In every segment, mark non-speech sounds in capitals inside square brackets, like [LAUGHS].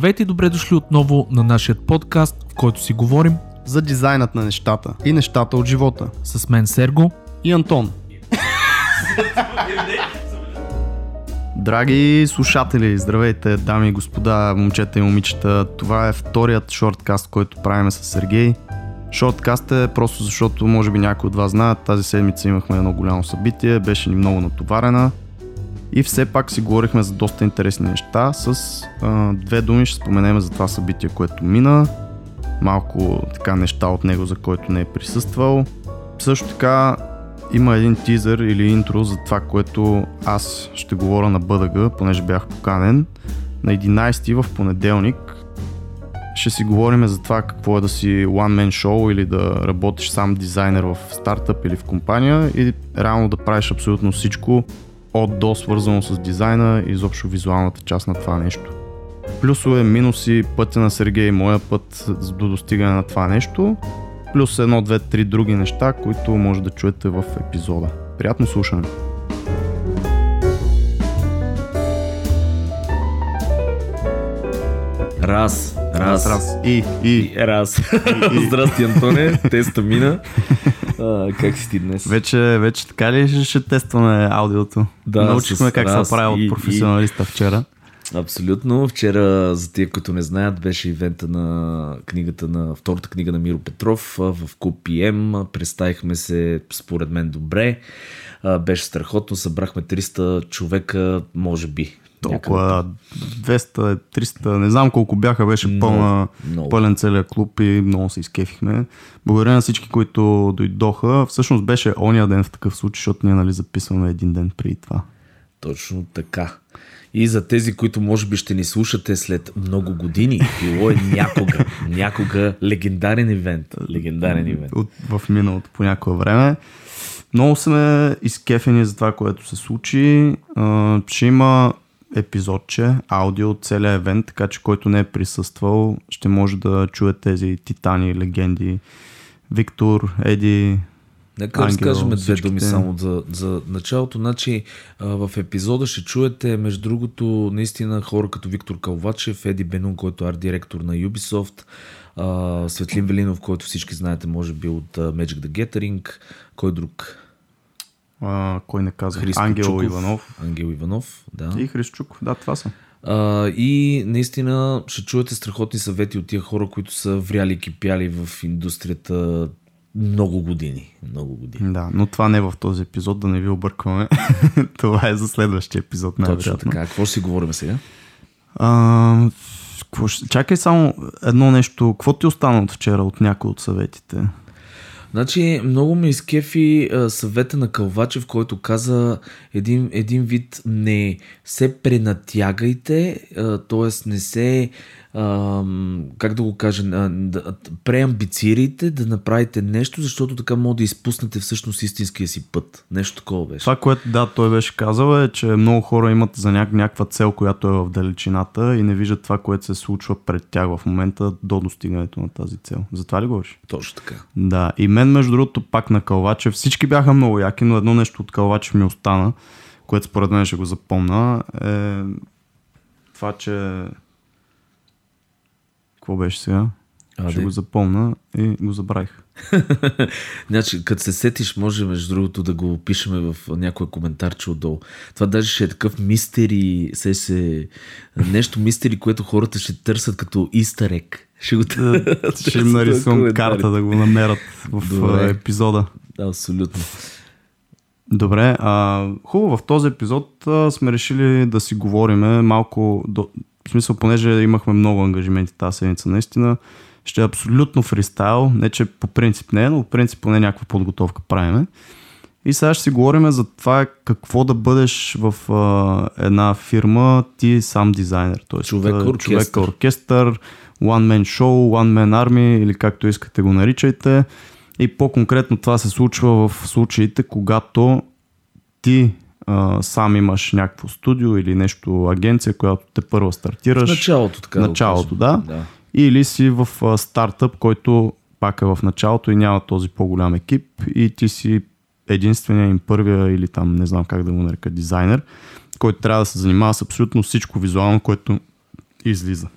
Здравейте и добре дошли отново на нашия подкаст, в който си говорим за дизайнът на нещата и нещата от живота. с мен Серго. И Антон. Драги слушатели, здравейте, дами и господа, момчета и момичета. Това е вторият шорткаст, който правиме с Сергей. Шорткаст е просто защото, може би някои от вас знаят, тази седмица имахме едно голямо събитие, беше ни много натоварена. И все пак си говорихме за доста интересни неща. С а, две думи ще споменем за това събитие, което мина. Малко така неща от него, за който не е присъствал. Също така има един тизър или интро за това, което аз ще говоря на БДГ, понеже бях поканен. На 11 в понеделник ще си говорим за това какво е да си one man show или да работиш сам дизайнер в стартъп или в компания и реално да правиш абсолютно всичко от до свързано с дизайна и изобщо визуалната част на това нещо. Плюсове, минуси, пътя на Сергей, моя път до достигане на това нещо, плюс едно, две, три други неща, които може да чуете в епизода. Приятно слушане! Раз, раз, Раз. И, и, И, раз. [LAUGHS] Здрасти, Антоне. Теста мина. А, как си ти днес? вече, вече така ли ще, ще тестваме аудиото? Да, Научихме с как се прави и- от професионалиста вчера. Абсолютно. Вчера, за тия, които не знаят, беше ивента на книгата на втората книга на Миро Петров в Куп PM. Представихме се, според мен, добре. Беше страхотно. Събрахме 300 човека, може би. Толкова 200, 300, не знам колко бяха, беше пълна, много. пълен целият клуб и много се изкефихме. Благодаря на всички, които дойдоха. Всъщност беше ония ден в такъв случай, защото ние нали, записваме един ден преди това. Точно така. И за тези, които може би ще ни слушате след много години, било е някога, [LAUGHS] някога легендарен ивент. Легендарен ивент. От, в миналото по някое време. Много сме изкефени за това, което се случи. А, ще има епизодче, аудио от целия евент, така че който не е присъствал, ще може да чуе тези титани, легенди. Виктор, Еди, Нека разкажем две всичките. думи само за, за началото. Значи, а, в епизода ще чуете, между другото, наистина хора като Виктор Калвачев, Еди Бенун, който е арт-директор на Ubisoft, а, Светлин Велинов, който всички знаете, може би от Magic the Gathering, кой друг? А, кой не казва, Христо Ангел Чуков. Иванов Ангел Иванов, да. и Христчук. Да, това са. А, и наистина ще чуете страхотни съвети от тия хора, които са вряли кипяли в индустрията много години. Много години. Да, но това не е в този епизод, да не ви объркваме. [LAUGHS] това е за следващия епизод, Точно така. Какво ще си говорим сега? А, какво ще... Чакай само едно нещо. Какво ти остана от вчера от някои от съветите? Значи, много ме изкефи съвета на Калвачев, който каза един, един вид не се пренатягайте, т.е. не се, а, как да го кажа, да, преамбицирайте да направите нещо, защото така може да изпуснете всъщност истинския си път. Нещо такова беше. Това, което да, той беше казал е, че много хора имат за ня... някаква цел, която е в далечината и не виждат това, което се случва пред тях в момента до достигането на тази цел. За това ли говориш? Точно така. Да, и мен между другото пак на Калвачев, всички бяха много яки, но едно нещо от Калвачев ми остана, което според мен ще го запомна, е това, че... Какво беше сега? А, ще де. го запомна и го забравих. [LAUGHS] Значи, като се сетиш, може между другото да го опишеме в някой коментарче отдолу. Това даже ще е такъв мистери, се се, нещо мистери, което хората ще търсят като истерек. Ще го търсят. ще им нарисувам карта да го намерят в Добре. епизода. Да, абсолютно. Добре, а, хубаво, в този епизод а, сме решили да си говориме малко, до, в смисъл, понеже имахме много ангажименти тази седмица, наистина, ще е абсолютно фристайл, не че по принцип не е, но по принцип поне някаква подготовка правиме. И сега ще си говорим за това какво да бъдеш в а, една фирма, ти сам дизайнер. Тоест, Човек оркестър. човек оркестър, one man show, one man army или както искате го наричайте. И по-конкретно това се случва в случаите, когато ти а, сам имаш някакво студио или нещо, агенция, която те първа стартираш. Началото, така Началото, да. да. Или си в стартъп, който пак е в началото и няма този по-голям екип и ти си единствения им първия или там не знам как да го нарека дизайнер, който трябва да се занимава с абсолютно всичко визуално, което излиза.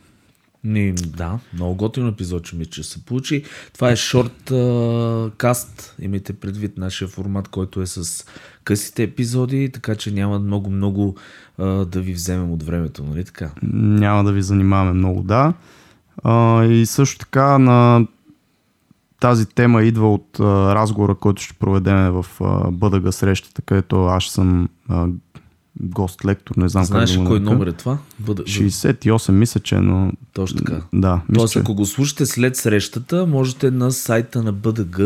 Ми, да, много готин епизод, че ми че се получи. Това е шорт каст. Имайте предвид нашия формат, който е с късите епизоди, така че няма много-много да ви вземем от времето, нали така? Няма да ви занимаваме много, да. А, и също така на тази тема идва от а, разговора, който ще проведем в а, БДГ срещата, където аз съм а, гост-лектор, не знам Знаеш как да кой номер е това? Бъд... 68 мисля, че, но... Точно така. Да, мисля, Тоест, ако го слушате след срещата, можете на сайта на БДГ,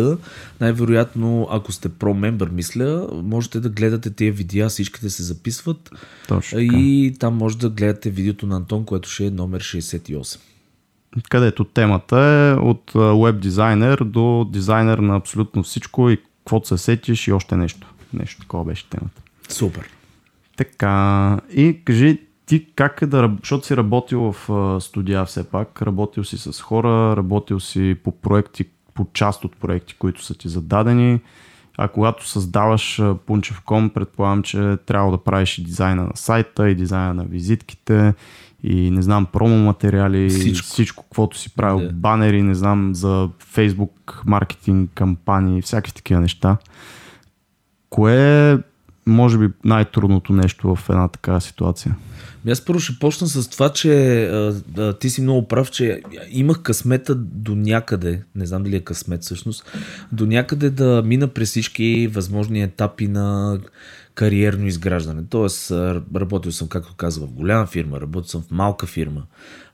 най-вероятно, ако сте про-мембър, мисля, можете да гледате тези видеа, всичките се записват. Точно и там може да гледате видеото на Антон, което ще е номер 68 където темата е от веб дизайнер до дизайнер на абсолютно всичко и каквото се сетиш и още нещо. Нещо такова беше темата. Супер. Така, и кажи ти как е да, защото си работил в студия все пак, работил си с хора, работил си по проекти, по част от проекти, които са ти зададени, а когато създаваш Punchev.com, предполагам, че трябва да правиш и дизайна на сайта, и дизайна на визитките, и не знам, промо материали, всичко, всичко каквото си правил, yeah. банери, не знам, за Facebook маркетинг кампании, всякакви такива неща. Кое е, може би, най-трудното нещо в една такава ситуация? Аз първо ще почна с това, че а, а, ти си много прав, че имах късмета до някъде, не знам дали е късмет всъщност, до някъде да мина през всички възможни етапи на кариерно изграждане. Тоест, работил съм, както казах, в голяма фирма, работил съм в малка фирма,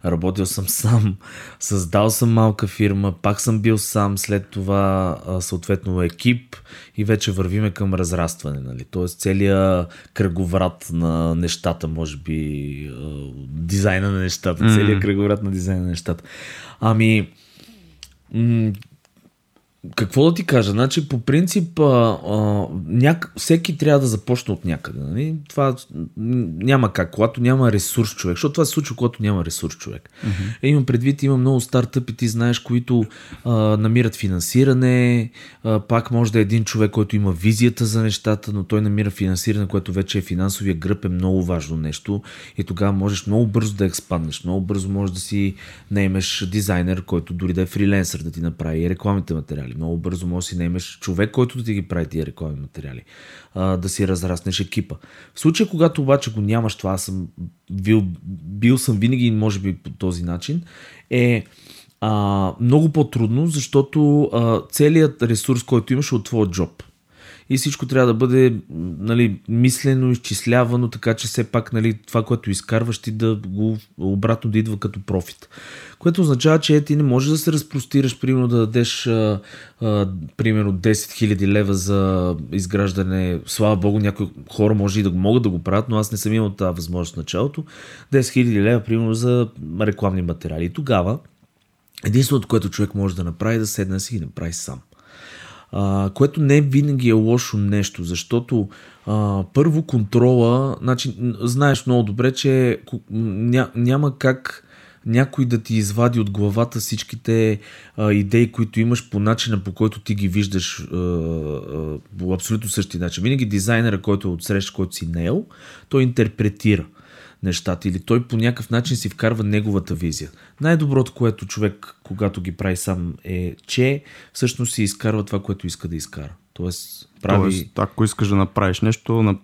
работил съм сам, [LAUGHS] създал съм малка фирма, пак съм бил сам, след това съответно екип и вече вървиме към разрастване. Нали? Тоест, целият кръговрат на нещата, може би, дизайна на нещата, целият кръговрат на дизайна на нещата. Ами, какво да ти кажа? Значи, по принцип, а, а, няк... всеки трябва да започне от някъде. Нали? Това няма как, когато няма ресурс човек. Защото това се случва, когато няма ресурс човек. Uh-huh. Е, имам предвид, има много стартъпи, ти знаеш, които а, намират финансиране. А, пак може да е един човек, който има визията за нещата, но той намира финансиране, което вече е финансовия гръб, е много важно нещо. И тогава можеш много бързо да експанднеш. Много бързо можеш да си наемеш дизайнер, който дори да е фриленсър, да ти направи рекламните материали материали. Много бързо можеш да си наемеш човек, който да ти ги прави тия рекламни материали. А, да си разраснеш екипа. В случая, когато обаче го нямаш това, аз съм бил, бил съм винаги, може би по този начин, е а, много по-трудно, защото а, целият ресурс, който имаш е от твоя джоб и всичко трябва да бъде нали, мислено, изчислявано, така че все пак нали, това, което изкарваш ти да го обратно да идва като профит. Което означава, че ти не можеш да се разпростираш, примерно да дадеш а, а, примерно 10 000 лева за изграждане. Слава Богу, някои хора може и да могат да го правят, но аз не съм имал тази възможност в началото. 10 000 лева, примерно, за рекламни материали. И тогава единственото, което човек може да направи, е да седне си ги направи сам което не винаги е лошо нещо, защото а, първо контрола, значи, знаеш много добре, че ня, няма как някой да ти извади от главата всичките а, идеи, които имаш по начина по който ти ги виждаш а, а, по абсолютно същия начин. Винаги дизайнера, който е отсреща, който си нел, той интерпретира нещата или той по някакъв начин си вкарва неговата визия. Най-доброто, което човек, когато ги прави сам, е, че всъщност си изкарва това, което иска да изкара. Тоест, прави... Тоест, ако искаш да направиш нещо, на...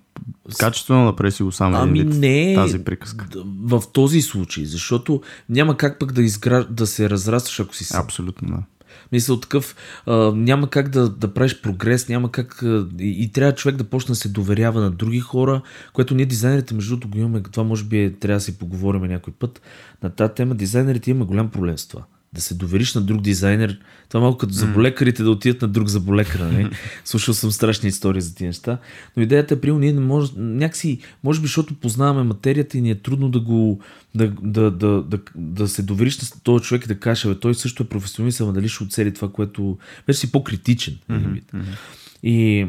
качествено направи си го сам. Ами вид, не, тази приказка. В този случай, защото няма как пък да, изгра... да се разрастваш, ако си сам. Абсолютно, да. Мисля, такъв а, няма как да, да правиш прогрес, няма как а, и, и трябва човек да почне да се доверява на други хора, което ние дизайнерите, между другото, го имаме, това може би е, трябва да си поговорим някой път на тази тема. Дизайнерите има голям проблем с това да се довериш на друг дизайнер. Това е малко като заболекарите да отидат на друг заболекар. Не? Нали? [LAUGHS] Слушал съм страшни истории за тези неща. Но идеята е, приема, ние не може, някакси, може би, защото познаваме материята и ни е трудно да го, да, да, да, да, да се довериш на този човек и да кажеш, бе, той също е професионалист, ама дали ще оцели това, което... Вече си по-критичен. Mm-hmm. И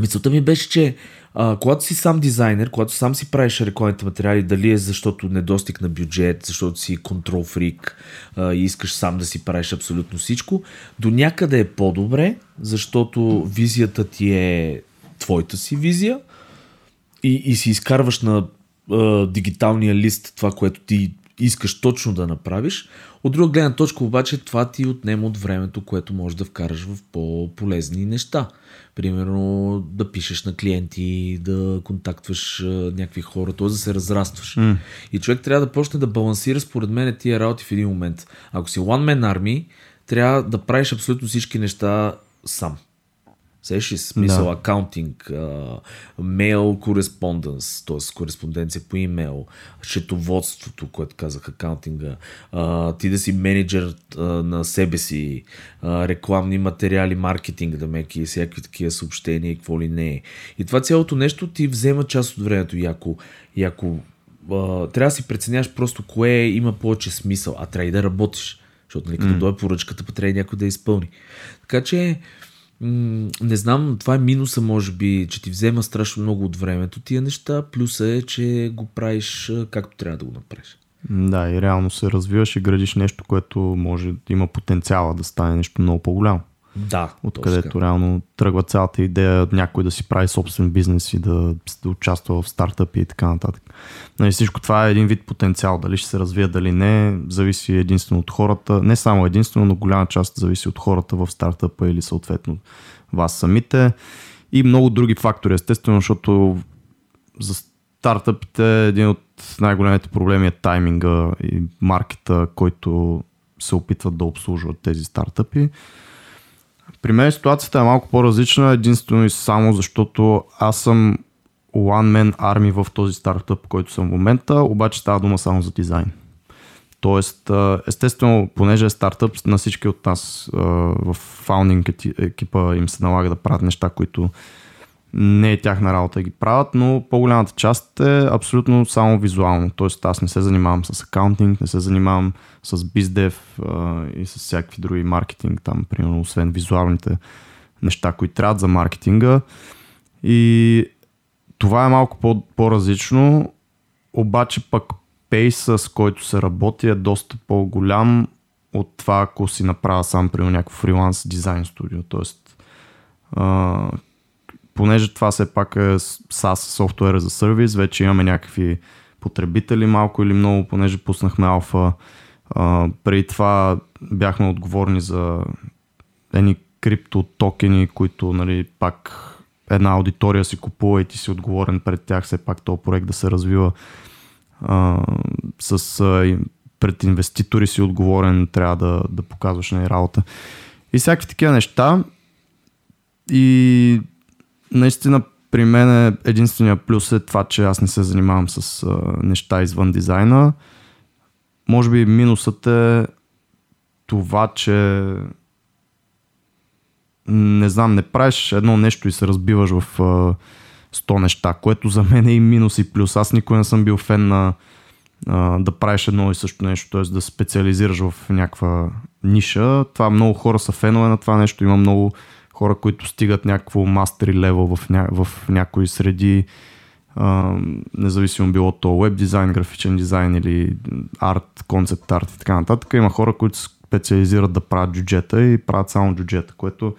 мисълта ми беше, че а, когато си сам дизайнер, когато сам си правиш рекламните материали, дали е защото недостиг на бюджет, защото си контрол фрик а, и искаш сам да си правиш абсолютно всичко, до някъде е по-добре, защото визията ти е твоята си визия и, и си изкарваш на а, дигиталния лист това, което ти искаш точно да направиш. От друга гледна точка обаче това ти отнема от времето, което можеш да вкараш в по-полезни неща. Примерно да пишеш на клиенти, да контактваш някакви хора, т.е. да се разрастваш. Mm. И човек трябва да почне да балансира според мен тия работи в един момент. Ако си one man army, трябва да правиш абсолютно всички неща сам. Сеш ли смисъл да. акаунтинг, мейл кореспонденс, т.е. кореспонденция по имейл, счетоводството, което казах, акаунтинга, а, ти да си менеджер а, на себе си, а, рекламни материали, маркетинг, да меки, всякакви такива съобщения и какво ли не. И това цялото нещо ти взема част от времето. И ако, и ако а, трябва да си преценяваш просто кое има повече смисъл, а трябва и да работиш. Защото нали, като mm. дойде поръчката, трябва някой да изпълни. Така че не знам, това е минуса, може би, че ти взема страшно много от времето тия неща. Плюса е, че го правиш както трябва да го направиш. Да, и реално се развиваш и градиш нещо, което може да има потенциала да стане нещо много по-голямо. Да. Откъдето реално тръгва цялата идея някой да си прави собствен бизнес и да, да участва в стартъпи и така нататък. Нали, всичко това е един вид потенциал. Дали ще се развие, дали не, зависи единствено от хората. Не само единствено, но голяма част зависи от хората в стартъпа или съответно вас самите. И много други фактори, естествено, защото за стартъпите един от най-големите проблеми е тайминга и маркета, който се опитват да обслужват тези стартъпи. При мен ситуацията е малко по-различна, единствено и само защото аз съм one man army в този стартъп, който съм в момента, обаче става дума само за дизайн. Тоест, естествено, понеже е стартъп, на всички от нас в фаундинг екипа им се налага да правят неща, които не е тяхна работа да ги правят, но по-голямата част е абсолютно само визуално. Тоест аз не се занимавам с акаунтинг, не се занимавам с биздев и с всякакви други маркетинг, там, примерно, освен визуалните неща, които трябват за маркетинга. И това е малко по- по-различно, обаче пък пейса, с който се работи е доста по-голям от това, ако си направя сам, примерно, някакво фриланс дизайн студио. Тоест, а, понеже това все пак е SaaS софтуер за сервис, вече имаме някакви потребители малко или много, понеже пуснахме алфа. Преди това бяхме отговорни за едни крипто токени, които нали, пак една аудитория си купува и ти си отговорен пред тях, все пак този проект да се развива а, с а, пред инвеститори си отговорен, трябва да, да показваш на работа. И всякакви такива неща. И наистина при мен е единствения плюс е това, че аз не се занимавам с а, неща извън дизайна. Може би минусът е това, че не знам, не правиш едно нещо и се разбиваш в а, 100 неща, което за мен е и минус и плюс. Аз никой не съм бил фен на а, да правиш едно и също нещо, т.е. да специализираш в някаква ниша. Това много хора са фенове на това нещо. Има много хора, които стигат някакво мастери левел в, ня... в някои среди, а, независимо било то веб дизайн, графичен дизайн или арт, концепт арт и така нататък. Има хора, които специализират да правят джуджета и правят само джуджета, което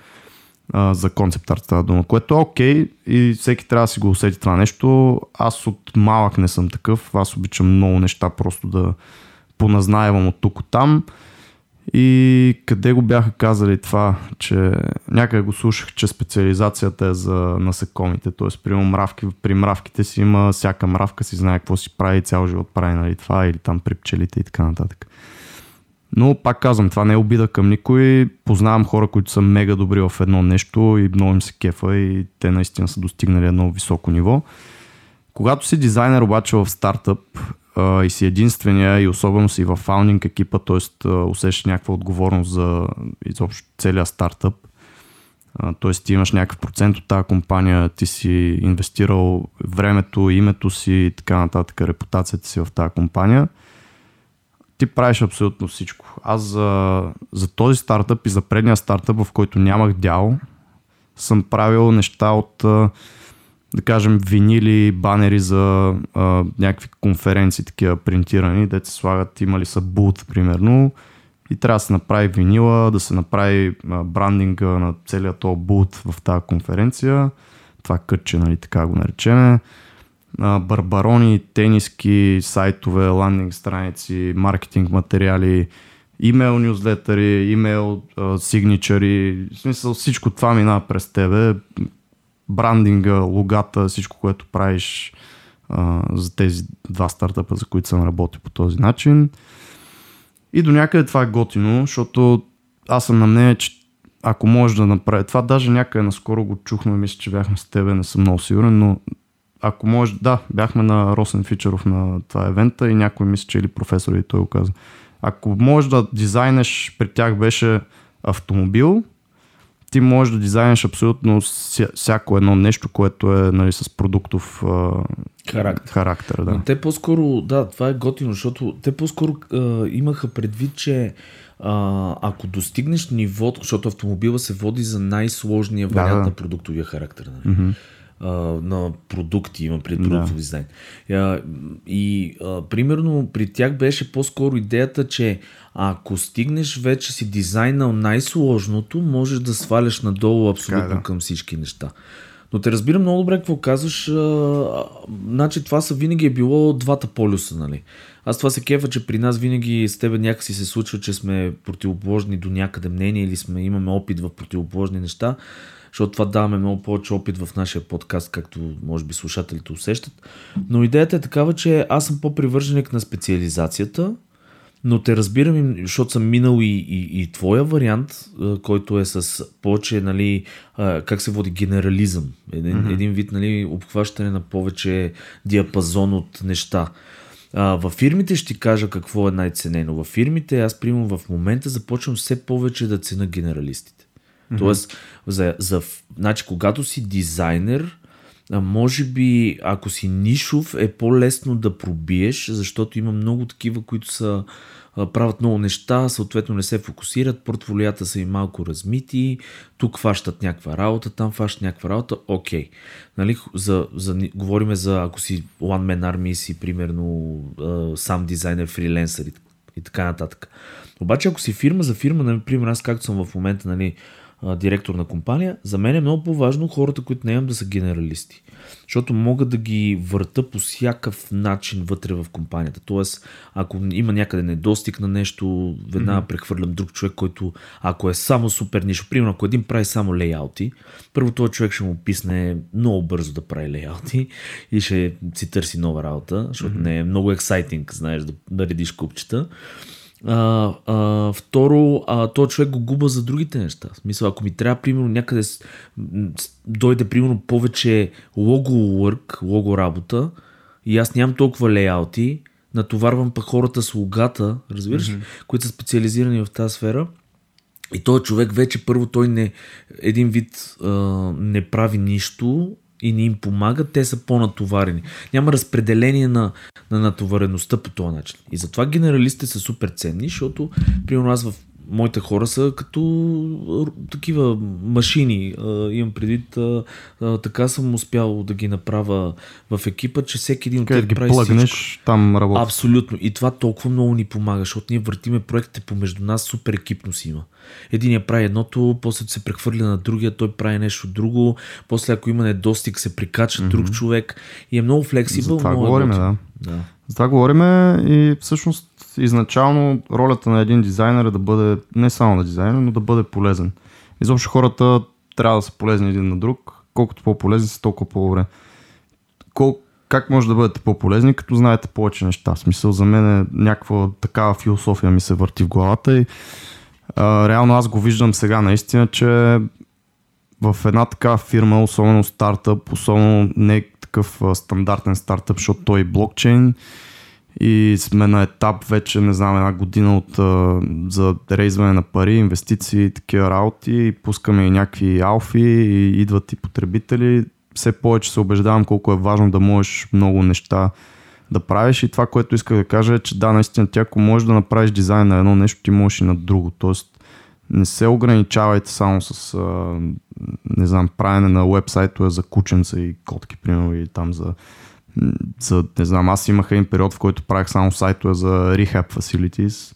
а, за концепт арт тази дума, което е окей и всеки трябва да си го усети това нещо. Аз от малък не съм такъв, аз обичам много неща просто да поназнаевам от тук от там. И къде го бяха казали това, че някъде го слушах, че специализацията е за насекомите, т.е. при мравки, при мравките си има всяка мравка си знае какво си прави, цял живот прави нали, това или там при пчелите и така нататък. Но пак казвам, това не е обида към никой. Познавам хора, които са мега добри в едно нещо и много им се кефа и те наистина са достигнали едно високо ниво. Когато си дизайнер обаче в стартъп и си единствения и особено си в фаундинг екипа, т.е. усещаш някаква отговорност за изобщо целият стартъп, т.е. ти имаш някакъв процент от тази компания, ти си инвестирал времето, името си и така нататък, репутацията си в тази компания – ти правиш абсолютно всичко. Аз за, за този стартъп и за предния стартъп, в който нямах дял, съм правил неща от, да кажем, винили, банери за а, някакви конференции, такива принтирани, де се слагат, имали са бут, примерно, и трябва да се направи винила, да се направи а, брандинга на целият този бут в тази конференция, това кътче, нали, така го наречеме а, барбарони, тениски, сайтове, ландинг страници, маркетинг материали, имейл нюзлетъри, имейл сигничари, в смисъл всичко това минава през тебе, брандинга, логата, всичко, което правиш а, за тези два стартъпа, за които съм работил по този начин. И до някъде това е готино, защото аз съм на мнение, че ако може да направя, това даже някъде наскоро го чухме, мисля, че бяхме с тебе, не съм много сигурен, но ако може, да, бяхме на Росен Фичеров на това евента и някой мисля, че или професор и той го каза. Ако може да дизайнеш, при тях беше автомобил, ти можеш да дизайнеш абсолютно всяко едно нещо, което е нали, с продуктов характер. характер да. Но те по-скоро, да, това е готино, защото те по-скоро а, имаха предвид, че а, ако достигнеш нивото, защото автомобила се води за най-сложния вариант да, да. на продуктовия характер. Нали? Mm-hmm на продукти, има пред продуктов да. дизайн. И а, примерно при тях беше по-скоро идеята, че ако стигнеш вече си дизайнал най-сложното, можеш да сваляш надолу абсолютно така, да. към всички неща. Но те разбирам много добре какво казваш. А, значи това са винаги е било двата полюса, нали? Аз това се кефа, че при нас винаги с тебе някакси се случва, че сме противоположни до някъде мнение или сме, имаме опит в противоположни неща защото това даваме много повече опит в нашия подкаст, както може би слушателите усещат. Но идеята е такава, че аз съм по-привърженик на специализацията, но те разбирам, защото съм минал и, и, и твоя вариант, който е с повече, нали, как се води, генерализъм. Един, mm-hmm. един вид, нали, обхващане на повече диапазон от неща. А, във фирмите ще ти кажа какво е най-ценено. Във фирмите аз, примерно, в момента започвам все повече да цена генералистите. Mm-hmm. Тоест, за, за, значи, когато си дизайнер, може би, ако си нишов, е по-лесно да пробиеш, защото има много такива, които са правят много неща, съответно не се фокусират, портфолията са и малко размити, тук фащат някаква работа, там фащат някаква работа, окей. Okay. Нали, за, за, говориме за, ако си one man army, си примерно сам дизайнер, фриленсър и, и така нататък. Обаче, ако си фирма за фирма, например, аз както съм в момента, нали, а, директор на компания, за мен е много по-важно хората, които не имам да са генералисти. Защото мога да ги върта по всякакъв начин вътре в компанията. Тоест, ако има някъде недостиг на нещо, веднага mm-hmm. прехвърлям друг човек, който ако е само супер нищо, примерно ако един прави само лейаути, първо този човек ще му писне много бързо да прави лейаути и ще си търси нова работа, защото mm-hmm. не е много ексайтинг, знаеш, да, да редиш купчета. А, а, второ, а, този човек го губа за другите неща. В смисъл, ако ми трябва, примерно, някъде с, дойде, примерно, повече лого work, лого работа, и аз нямам толкова лейаути, натоварвам пък хората с логата, разбираш, mm-hmm. които са специализирани в тази сфера. И този човек вече първо той не един вид а, не прави нищо, и не им помагат, те са по-натоварени. Няма разпределение на, на натовареността по този начин. И затова генералистите са супер ценни, защото, примерно аз в моите хора са като такива машини. имам предвид, така съм успял да ги направя в екипа, че всеки един от тях ги прави плъгнеш, всичко. там работи. Абсолютно. И това толкова много ни помага, защото ние въртиме проектите помежду нас, супер екипно си има. Единия прави едното, после се прехвърля на другия, той прави нещо друго, после ако има недостиг се прикача mm-hmm. друг човек и е много флексибъл. За това говорим, да. да. За това говорим и всъщност изначално ролята на един дизайнер е да бъде не само на дизайнер, но да бъде полезен. Изобщо хората трябва да са полезни един на друг. Колкото по-полезни са, толкова по-добре. Кол... Как може да бъдете по-полезни, като знаете повече неща? В смисъл за мен е някаква такава философия ми се върти в главата и а, реално аз го виждам сега наистина, че в една такава фирма, особено стартъп, особено не такъв стандартен стартъп, защото той е блокчейн, и сме на етап вече, не знам, една година от, за рейзване на пари, инвестиции, такива работи, пускаме и някакви алфи и идват и потребители. Все повече се убеждавам колко е важно да можеш много неща да правиш и това, което исках да кажа е, че да, наистина ти ако можеш да направиш дизайн на едно нещо, ти можеш и на друго. Тоест не се ограничавайте само с не знам, правене на вебсайтове за кученца и котки, примерно, и там за за, не знам, аз имах един период, в който правих само сайтове за Rehab Facilities,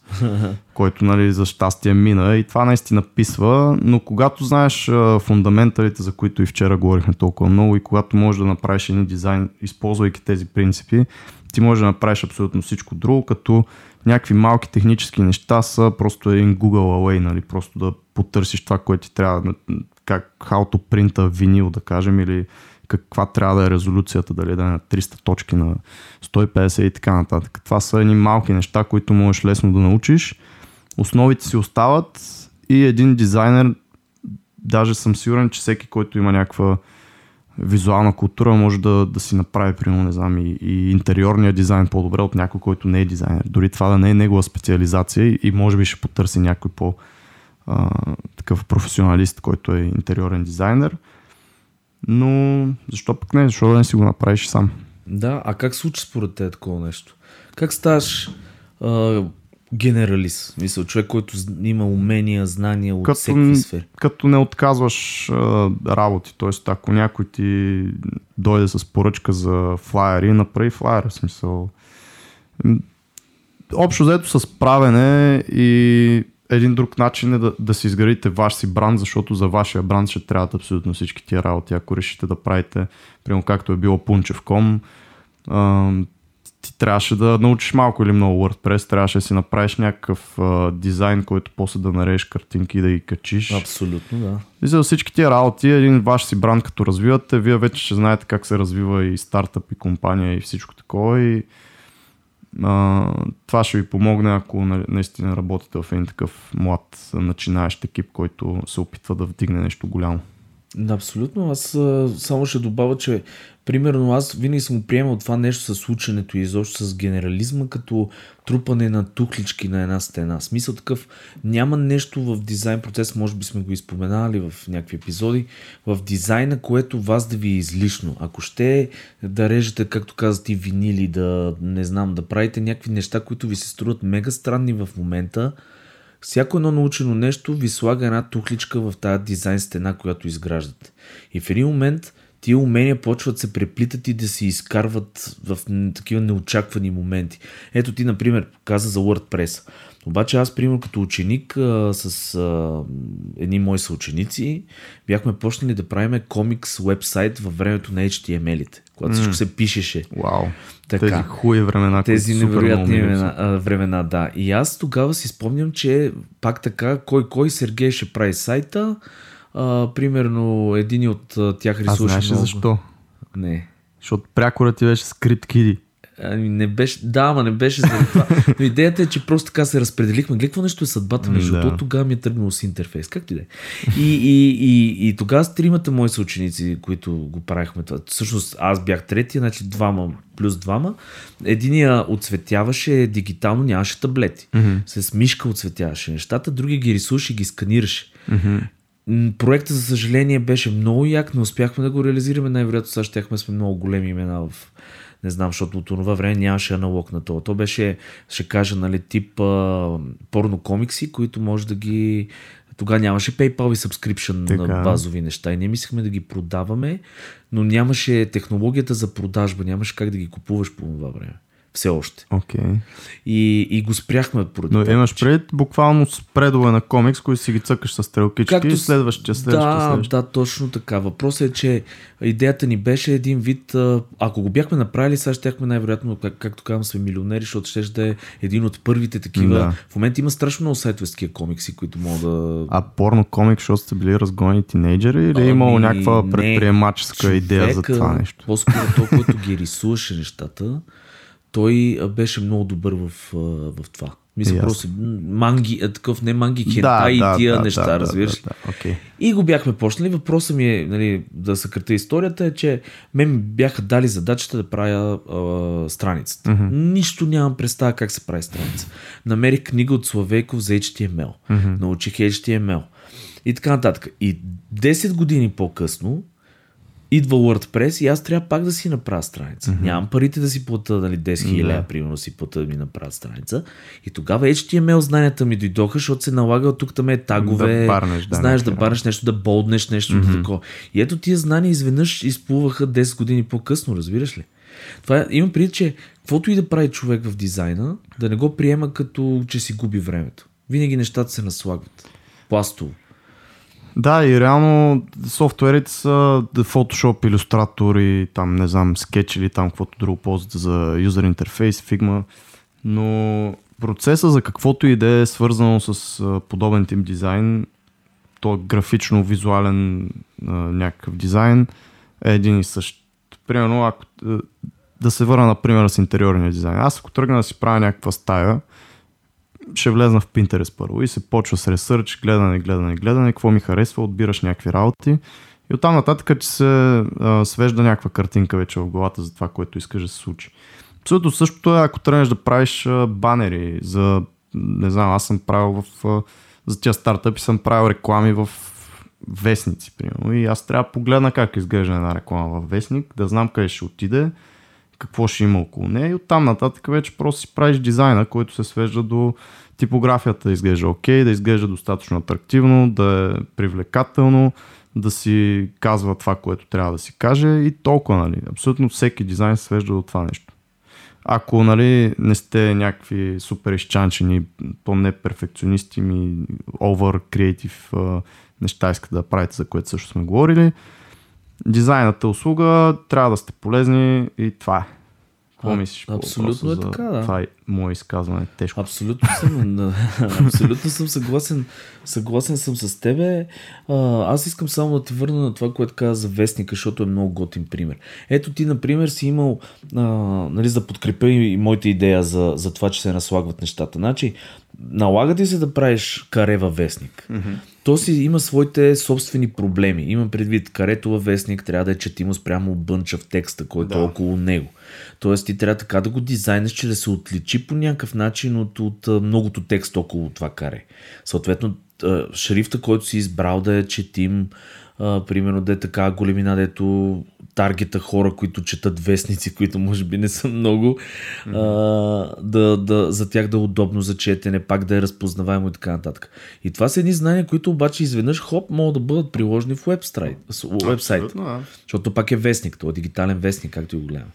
[LAUGHS] който, нали, за щастие мина и това наистина писва, но когато знаеш фундаменталите, за които и вчера говорихме толкова много и когато можеш да направиш един дизайн, използвайки тези принципи, ти можеш да направиш абсолютно всичко друго, като някакви малки технически неща са просто един Google Away, нали, просто да потърсиш това, което ти трябва, как how to print винил, да кажем, или каква трябва да е резолюцията, дали да е на 300 точки, на 150 и така нататък. Това са едни малки неща, които можеш лесно да научиш. Основите си остават и един дизайнер, даже съм сигурен, че всеки, който има някаква визуална култура, може да, да си направи, примерно, не знам, и, и интериорния дизайн по-добре от някой, който не е дизайнер. Дори това да не е негова специализация и, може би ще потърси някой по- а, такъв професионалист, който е интериорен дизайнер. Но защо пък не? Защо да не си го направиш сам? Да, а как случи според те такова нещо? Как ставаш генералист? Мисля, човек, който има умения, знания от като, всеки сфери. Като не отказваш а, работи, т.е. ако някой ти дойде с поръчка за флайери, направи флайер, в смисъл. Общо взето с правене и един друг начин е да, да си изградите ваш си бранд, защото за вашия бранд ще трябват абсолютно всички тия работи. Ако решите да правите, примерно както е било Punchev.com, ти трябваше да научиш малко или много WordPress, трябваше да си направиш някакъв а, дизайн, който после да нарежеш картинки и да ги качиш. Абсолютно, да. И за всички тия работи, един ваш си бранд като развивате, вие вече ще знаете как се развива и стартъп, и компания, и всичко такова. И а, това ще ви помогне, ако наистина работите в един такъв млад начинаещ екип, който се опитва да вдигне нещо голямо. Абсолютно. Аз само ще добавя, че примерно аз винаги съм приемал това нещо с ученето и изобщо с генерализма като трупане на тухлички на една стена. Смисъл такъв, няма нещо в дизайн процес, може би сме го изпоменали в някакви епизоди, в дизайна, което вас да ви е излишно. Ако ще да режете, както казвате, винили, да не знам, да правите някакви неща, които ви се струват мега странни в момента, всяко едно научено нещо ви слага една тухличка в тази дизайн стена, която изграждате. И в един момент тия умения почват се преплитат и да се изкарват в такива неочаквани моменти. Ето ти, например, каза за WordPress. Обаче аз, примерно, като ученик а, с а, едни мои съученици, бяхме почнали да правим комикс вебсайт във времето на HTML-ите, когато mm. всичко се пишеше. Вау. Така, тези хубави времена. Тези невероятни времена, времена, да. И аз тогава си спомням, че пак така, кой кой Сергей ще прави сайта, а, примерно един от тях рисуваше А знаеш много. защо? Не. Защото прякора ти беше скрит киди. Ами не беше, да, ама не беше за това. Но идеята е, че просто така се разпределихме. Гледай какво нещо е съдбата между да. то тогава ми е тръгнало с интерфейс. Как ти да е? И, и, и, и тогава с тримата мои съученици, които го правихме това, всъщност аз бях третия, значи двама плюс двама. Единия отцветяваше дигитално, нямаше таблети. Mm-hmm. С мишка отцветяваше нещата, други ги рисуваше и ги сканираше. Mm-hmm. Проектът, за съжаление, беше много як, не успяхме да го реализираме. Най-вероятно сега щяхме сме много големи имена в не знам, защото от това време нямаше аналог на това. То беше, ще кажа, нали, тип а, порно комикси, които може да ги... Тогава нямаше PayPal и subscription така. на базови неща и не мислехме да ги продаваме, но нямаше технологията за продажба, нямаше как да ги купуваш по това време все още. Okay. И, и го спряхме поради Но имаш пред буквално спредове на комикс, които си ги цъкаш с стрелкички Както... и следващия, следващия, да, следващия. Да, точно така. Въпросът е, че идеята ни беше един вид, ако го бяхме направили, сега щяхме най-вероятно, как, както казвам, сме милионери, защото ще да е един от първите такива. Да. В момента има страшно много сайтове комикси, които могат да... А порно комик, защото сте били разгонени тинейджери или е имало някаква предприемаческа идея за това нещо? По-скоро то, който ги рисуваше нещата, той беше много добър в, в това. Мисля, просто манги, такъв не манги, хентай да, и тия да, неща, да, разбираш. Да, да, да. Okay. И го бяхме почнали. Въпросът ми е, нали, да съкрата историята, е, че мен бяха дали задачата да правя а, страницата. Mm-hmm. Нищо нямам представа как се прави страница. Намерих книга от Славейков за HTML. Mm-hmm. Научих HTML. И така нататък. И 10 години по-късно идва WordPress и аз трябва пак да си направя страница. Mm-hmm. Нямам парите да си плата нали, 10 000, yeah. примерно си плата да ми направя страница. И тогава HTML знанията ми дойдоха, защото се налага от тук там е тагове, да барнеш, да, знаеш да барнеш нещо, да болднеш нещо, mm-hmm. да такова. И ето тия знания изведнъж изплуваха 10 години по-късно, разбираш ли? Това е, имам предвид, че каквото и да прави човек в дизайна, да не го приема като, че си губи времето. Винаги нещата се наслагват. Пластово. Да, и реално софтуерите са Photoshop, Illustrator и там, не знам, Sketch или там каквото друго ползват за юзер интерфейс, Figma. Но процеса за каквото и да е свързано с подобен тип дизайн, то е графично-визуален някакъв дизайн е един и същ. Примерно, ако, да се върна, например, с интериорния дизайн. Аз ако тръгна да си правя някаква стая, ще влезна в Pinterest първо и се почва с ресърч, гледане, гледане, гледане, какво ми харесва, отбираш някакви работи и оттам нататък, че се а, свежда някаква картинка вече в главата за това, което искаш да се случи. Абсолютно същото е, ако тръгнеш да правиш а, банери за, не знам, аз съм правил в, а, за тия стартъпи съм правил реклами в вестници, примерно. И аз трябва да погледна как изглежда една реклама в вестник, да знам къде ще отиде, какво ще има около нея и оттам нататък вече просто си правиш дизайна, който се свежда до типографията да изглежда окей, да изглежда достатъчно атрактивно, да е привлекателно, да си казва това, което трябва да си каже и толкова, нали. Абсолютно всеки дизайн се свежда до това нещо. Ако нали, не сте някакви супер изчанчени, то не перфекционисти ми, over creative неща искате да правите, за което също сме говорили, дизайната услуга трябва да сте полезни и това е. Какво а, мислиш? Абсолютно е така, да. Това е мое изказване. Тежко. Абсолютно съм, [LAUGHS] абсолютно съм съгласен. Съгласен съм с тебе. Аз искам само да ти върна на това, което каза за вестника, защото е много готин пример. Ето ти, например, си имал, а, нали, за да подкрепя и моята идея за, за това, че се наслагват нещата. Значи, налага ти се да правиш каре във вестник. Mm-hmm то си има своите собствени проблеми. Имам предвид, карето във вестник трябва да е четимо спрямо бънча в текста, който е да. е около него. Тоест ти трябва така да го дизайнеш, че да се отличи по някакъв начин от, от многото текст около това каре. Съответно, шрифта, който си избрал да е четим, примерно да е така големина, дето таргета хора, които четат вестници, които може би не са много, mm-hmm. а, да, да, за тях да е удобно за четене, пак да е разпознаваемо и така нататък. И това са едни знания, които обаче изведнъж хоп могат да бъдат приложени в вебсайт. вебсайт да. Защото пак е вестник, това е дигитален вестник, както и го гледам.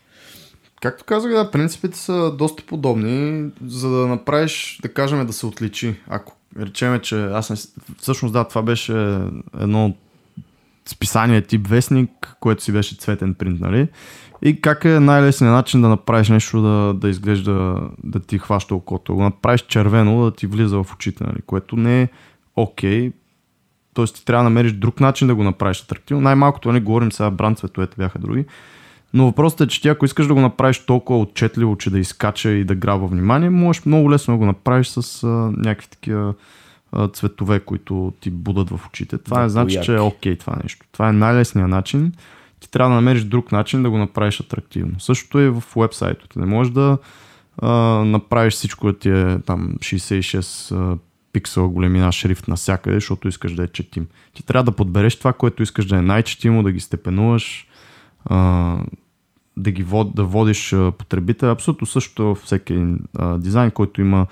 Както казах, да, принципите са доста подобни, за да направиш, да кажем, да се отличи. Ако речеме, че аз не... Всъщност да, това беше едно от списание тип вестник, което си беше цветен принт, нали? И как е най-лесният начин да направиш нещо да, да изглежда, да ти хваща окото. Го направиш червено, да ти влиза в очите, нали? което не е окей. Okay. Тоест ти трябва да намериш друг начин да го направиш атрактивно. Най-малкото, не нали, говорим сега бранд цветовете бяха други. Но въпросът е, че ти ако искаш да го направиш толкова отчетливо, че да изкача и да грабва внимание, можеш много лесно да го направиш с а, някакви такива цветове, които ти будат в очите. Това да, не значи, че е окей okay, това нещо. Това е най-лесният начин. Ти трябва да намериш друг начин да го направиш атрактивно. Същото е в вебсайтовете. Не можеш да а, направиш всичко да ти е там 66 а, пиксела големина шрифт навсякъде, защото искаш да е четим. Ти трябва да подбереш това, което искаш да е най-четимо, да ги степенуваш, а, да ги вод, да водиш потребителя. Абсолютно също всеки а, дизайн, който има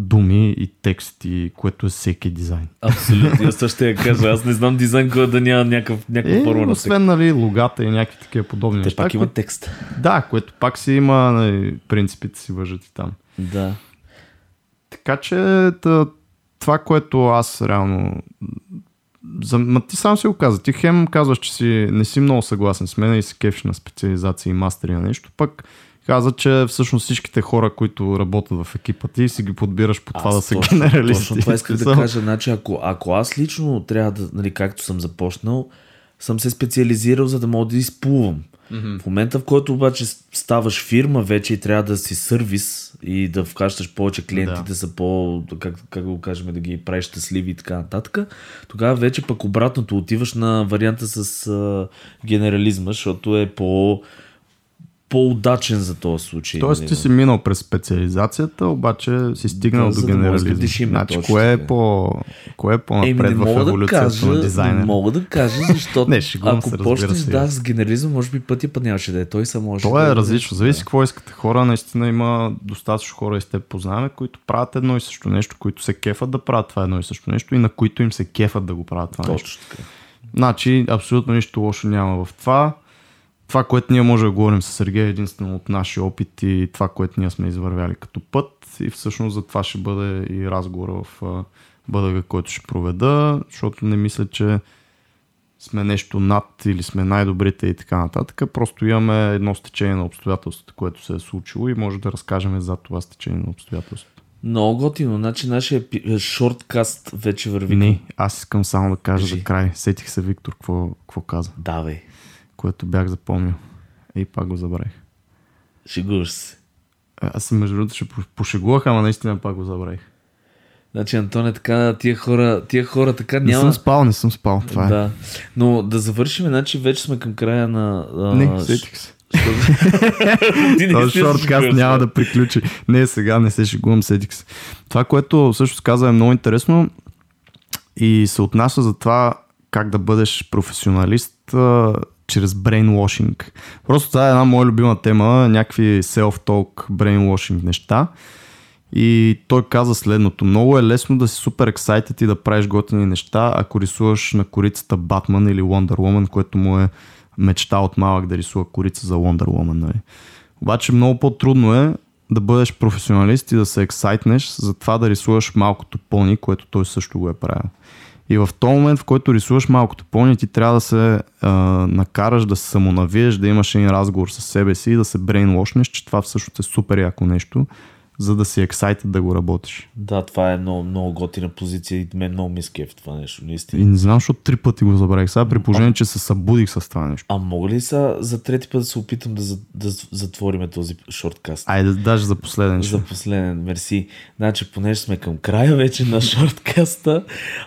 думи и тексти, което е всеки дизайн. Абсолютно, аз също я кажа. Аз не знам дизайн, който да няма някакъв, някаква е, форма на Освен, нали, логата и някакви такива подобни Те неща. пак имат текст. Да, което пак си има, нали, принципите си въжат там. Да. Така че това, което аз реално за, ма ти сам си го каза. Ти хем казваш, че си, не си много съгласен с мен и си кефиш на специализация и мастери на нещо, пък каза, че всъщност всичките хора, които работят в екипа ти, си ги подбираш по това аз да са точно, генералисти. Точно това исках да [LAUGHS] кажа. Значи, ако, ако аз лично трябва да, нали, както съм започнал, съм се специализирал, за да мога да изплувам. Mm-hmm. В момента, в който обаче ставаш фирма вече и трябва да си сервис и да вкащаш повече клиентите да. са по, как, как го кажем, да ги правиш щастливи и така нататък, тогава вече пък обратното отиваш на варианта с а, генерализма, защото е по по-удачен за този случай. Тоест ти си минал през специализацията, обаче си стигнал да, до генерализм. Да значи, кое е, по, кое е по-напред в еволюцията да кажа, на дизайна? Не мога да кажа, защото [LAUGHS] не, ако почнеш да с генерализъм, може би пътя път нямаше да е. Той само може То е да различно. Зависи какво искате хора. Наистина има достатъчно хора и сте познаваме, които правят едно и също нещо, които се кефат да правят това едно и също нещо и на които им се кефат да го правят това Точно нещо. Така. Значи, абсолютно нищо лошо няма в това това, което ние може да говорим с Сергей, е единствено от нашия опит и това, което ние сме извървяли като път и всъщност за това ще бъде и разговора в бъдъга, който ще проведа, защото не мисля, че сме нещо над или сме най-добрите и така нататък. Просто имаме едно стечение на обстоятелствата, което се е случило и може да разкажем за това стечение на обстоятелствата. Много готино. Значи нашия шорткаст вече върви. Не, аз искам само да кажа Кажи. за край. Сетих се Виктор какво, какво каза. Давай. Което бях запомнил. И пак го забравих. Шегуваш се. Аз си между другото ще пошегувах, ама наистина пак го забравих. Значи, Антон е така, тия хора, тия хора така няма... Не съм спал, не съм спал, това е. Да. Но да завършим, значи вече сме към края на... А... Не, сетих се. [LAUGHS] Този шорткаст няма да приключи. Не, сега не се шегувам, сетих се. Това, което също каза е много интересно и се отнася за това как да бъдеш професионалист чрез брейнвошинг. Просто това е една моя любима тема, някакви self-talk, брейнвошинг неща. И той каза следното. Много е лесно да си супер ексайтед и да правиш готини неща, ако рисуваш на корицата Батман или Wonder Woman, което му е мечта от малък да рисува корица за Wonder Woman. Нали? Обаче много по-трудно е да бъдеш професионалист и да се ексайтнеш за това да рисуваш малкото пони, което той също го е правил. И в този момент, в който рисуваш малкото пони, ти трябва да се а, накараш, да се самонавиеш, да имаш един разговор с себе си и да се брейнлошнеш, че това всъщност е супер яко нещо за да си ексайтед да го работиш. Да, това е много, много готина позиция и мен много ми скеф това нещо, наистина. И не знам, защото три пъти го забравих. Сега при положение, че се събудих с това нещо. А мога ли са за трети път да се опитам да, да затвориме този шорткаст? Айде, даже за последен. За последен, мерси. Значи, понеже сме към края вече на шорткаста,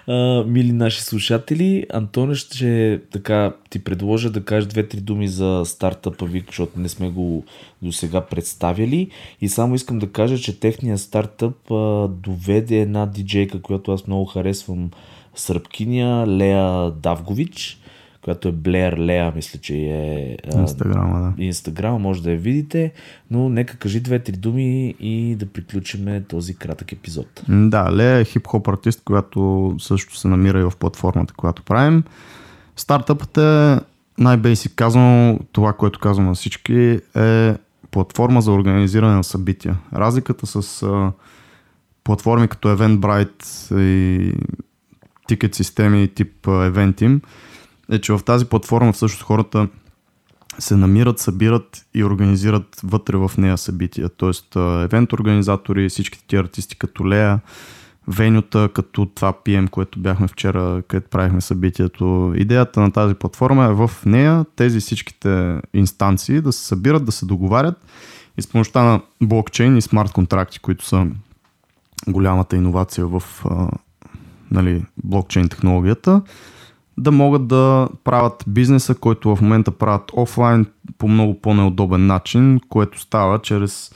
а, мили наши слушатели, Антоне ще така ти предложа да кажеш две-три думи за стартъпа ви, защото не сме го до сега представили. И само искам да кажа, че техният стартъп а, доведе една диджейка, която аз много харесвам, сръбкиня Лея Давгович, която е Блеер Лея, мисля, че е Инстаграма, да. Инстаграма, може да я видите, но нека кажи две-три думи и да приключиме този кратък епизод. Да, Лея е хип-хоп артист, която също се намира и в платформата, която правим. Стартъпът е най-бейсик казано, това, което казвам на всички, е платформа за организиране на събития. Разликата с а, платформи като Eventbrite и тикет системи тип Eventim е, че в тази платформа всъщност хората се намират, събират и организират вътре в нея събития. Тоест, евент организатори, всичките ти артисти като Лея, венюта, като това PM, което бяхме вчера, където правихме събитието. Идеята на тази платформа е в нея тези всичките инстанции да се събират, да се договарят и с помощта на блокчейн и смарт контракти, които са голямата иновация в нали, блокчейн технологията, да могат да правят бизнеса, който в момента правят офлайн по много по-неудобен начин, което става чрез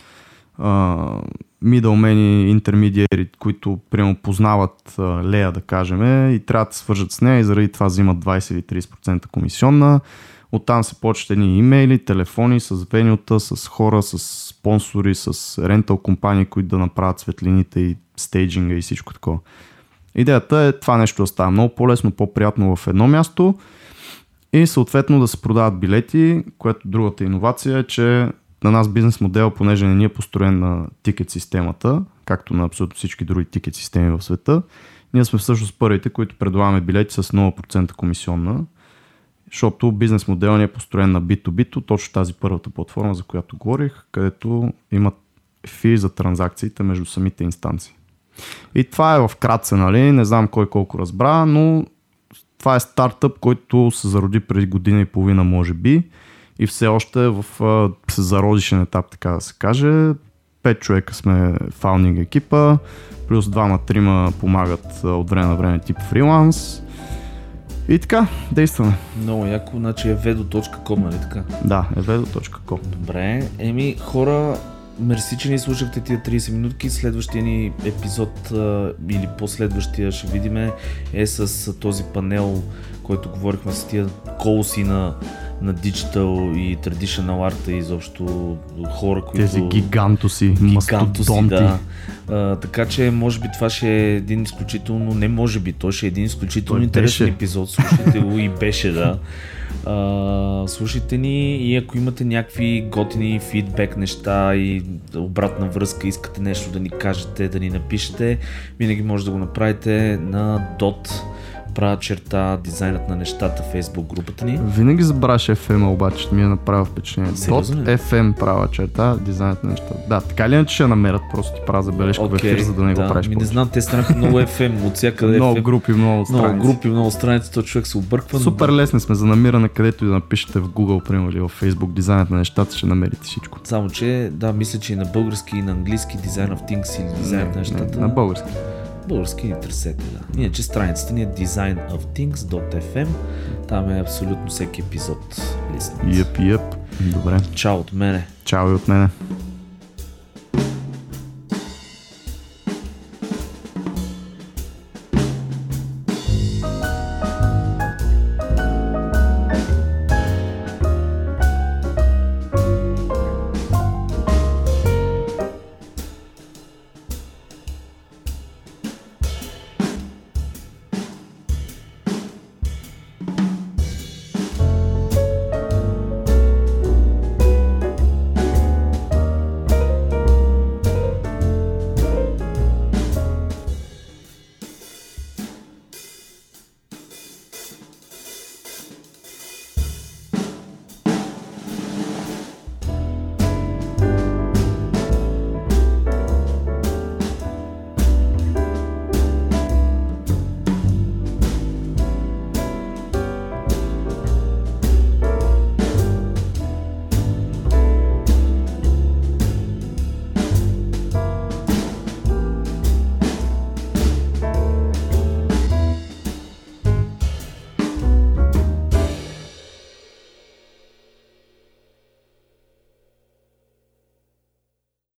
мидълмени, интермедиери, които прямо познават а, Лея, да кажем, и трябва да свържат с нея и заради това взимат 20 или 30% комисионна. Оттам се почват едни имейли, телефони с вениота, с хора, с спонсори, с рентал компании, които да направят светлините и стейджинга и всичко такова. Идеята е това нещо да става много по-лесно, по-приятно в едно място и съответно да се продават билети, което другата иновация е, че на нас бизнес модел, понеже не ни е построен на тикет системата, както на абсолютно всички други тикет системи в света, ние сме всъщност първите, които предлагаме билети с 0% комисионна, защото бизнес модел ни е построен на B2B, точно тази първата платформа, за която говорих, където имат фи за транзакциите между самите инстанции. И това е вкратце, нали? Не знам кой колко разбра, но това е стартъп, който се зароди преди година и половина, може би и все още е в зародишен етап, така да се каже. Пет човека сме фаунинг екипа, плюс двама-трима помагат от време на време тип фриланс. И така, действаме. Много яко, значи е vedo.com, нали така? Да, е vedo.com. Добре, еми хора, мерси, че ни слушахте тия 30 минутки. Следващия ни епизод а, или последващия ще видиме е с този панел, който говорихме с тия колоси на на диджитал и traditional арта и изобщо хора, които... Тези гигантоси, гигантоси, да. А, така че може би това ще е един изключително, не може би, то ще е един изключително той интересен беше. епизод, слушайте го и беше, да. А, слушайте ни и ако имате някакви готини фидбек неща и обратна връзка, искате нещо да ни кажете, да ни напишете, винаги може да го направите на dot правя черта дизайнът на нещата Facebook групата ни. Винаги забравяш FM, обаче ми е направил впечатление. Сериозно Dot ли? FM права черта, дизайнът на нещата. Да, така или иначе ще намерят, просто ти правя забележка в ефир, за да не го правиш ми не знам, те станаха много [LAUGHS] FM, от всякъде Много групи, много страници. много групи, много страници, то човек се обърква. Супер лесни сме за намиране, където и да напишете в Google, примерно, или в Facebook дизайнът на нещата, ще намерите всичко. Само, че да, мисля, че и на български, и на английски Design of Things или Design на нещата. на български. Български ни търсете, да. Иначе страницата ни е designofthings.fm. Там е абсолютно всеки епизод лист. Йъп, йъп. Добре. Чао от мене. Чао и от мене.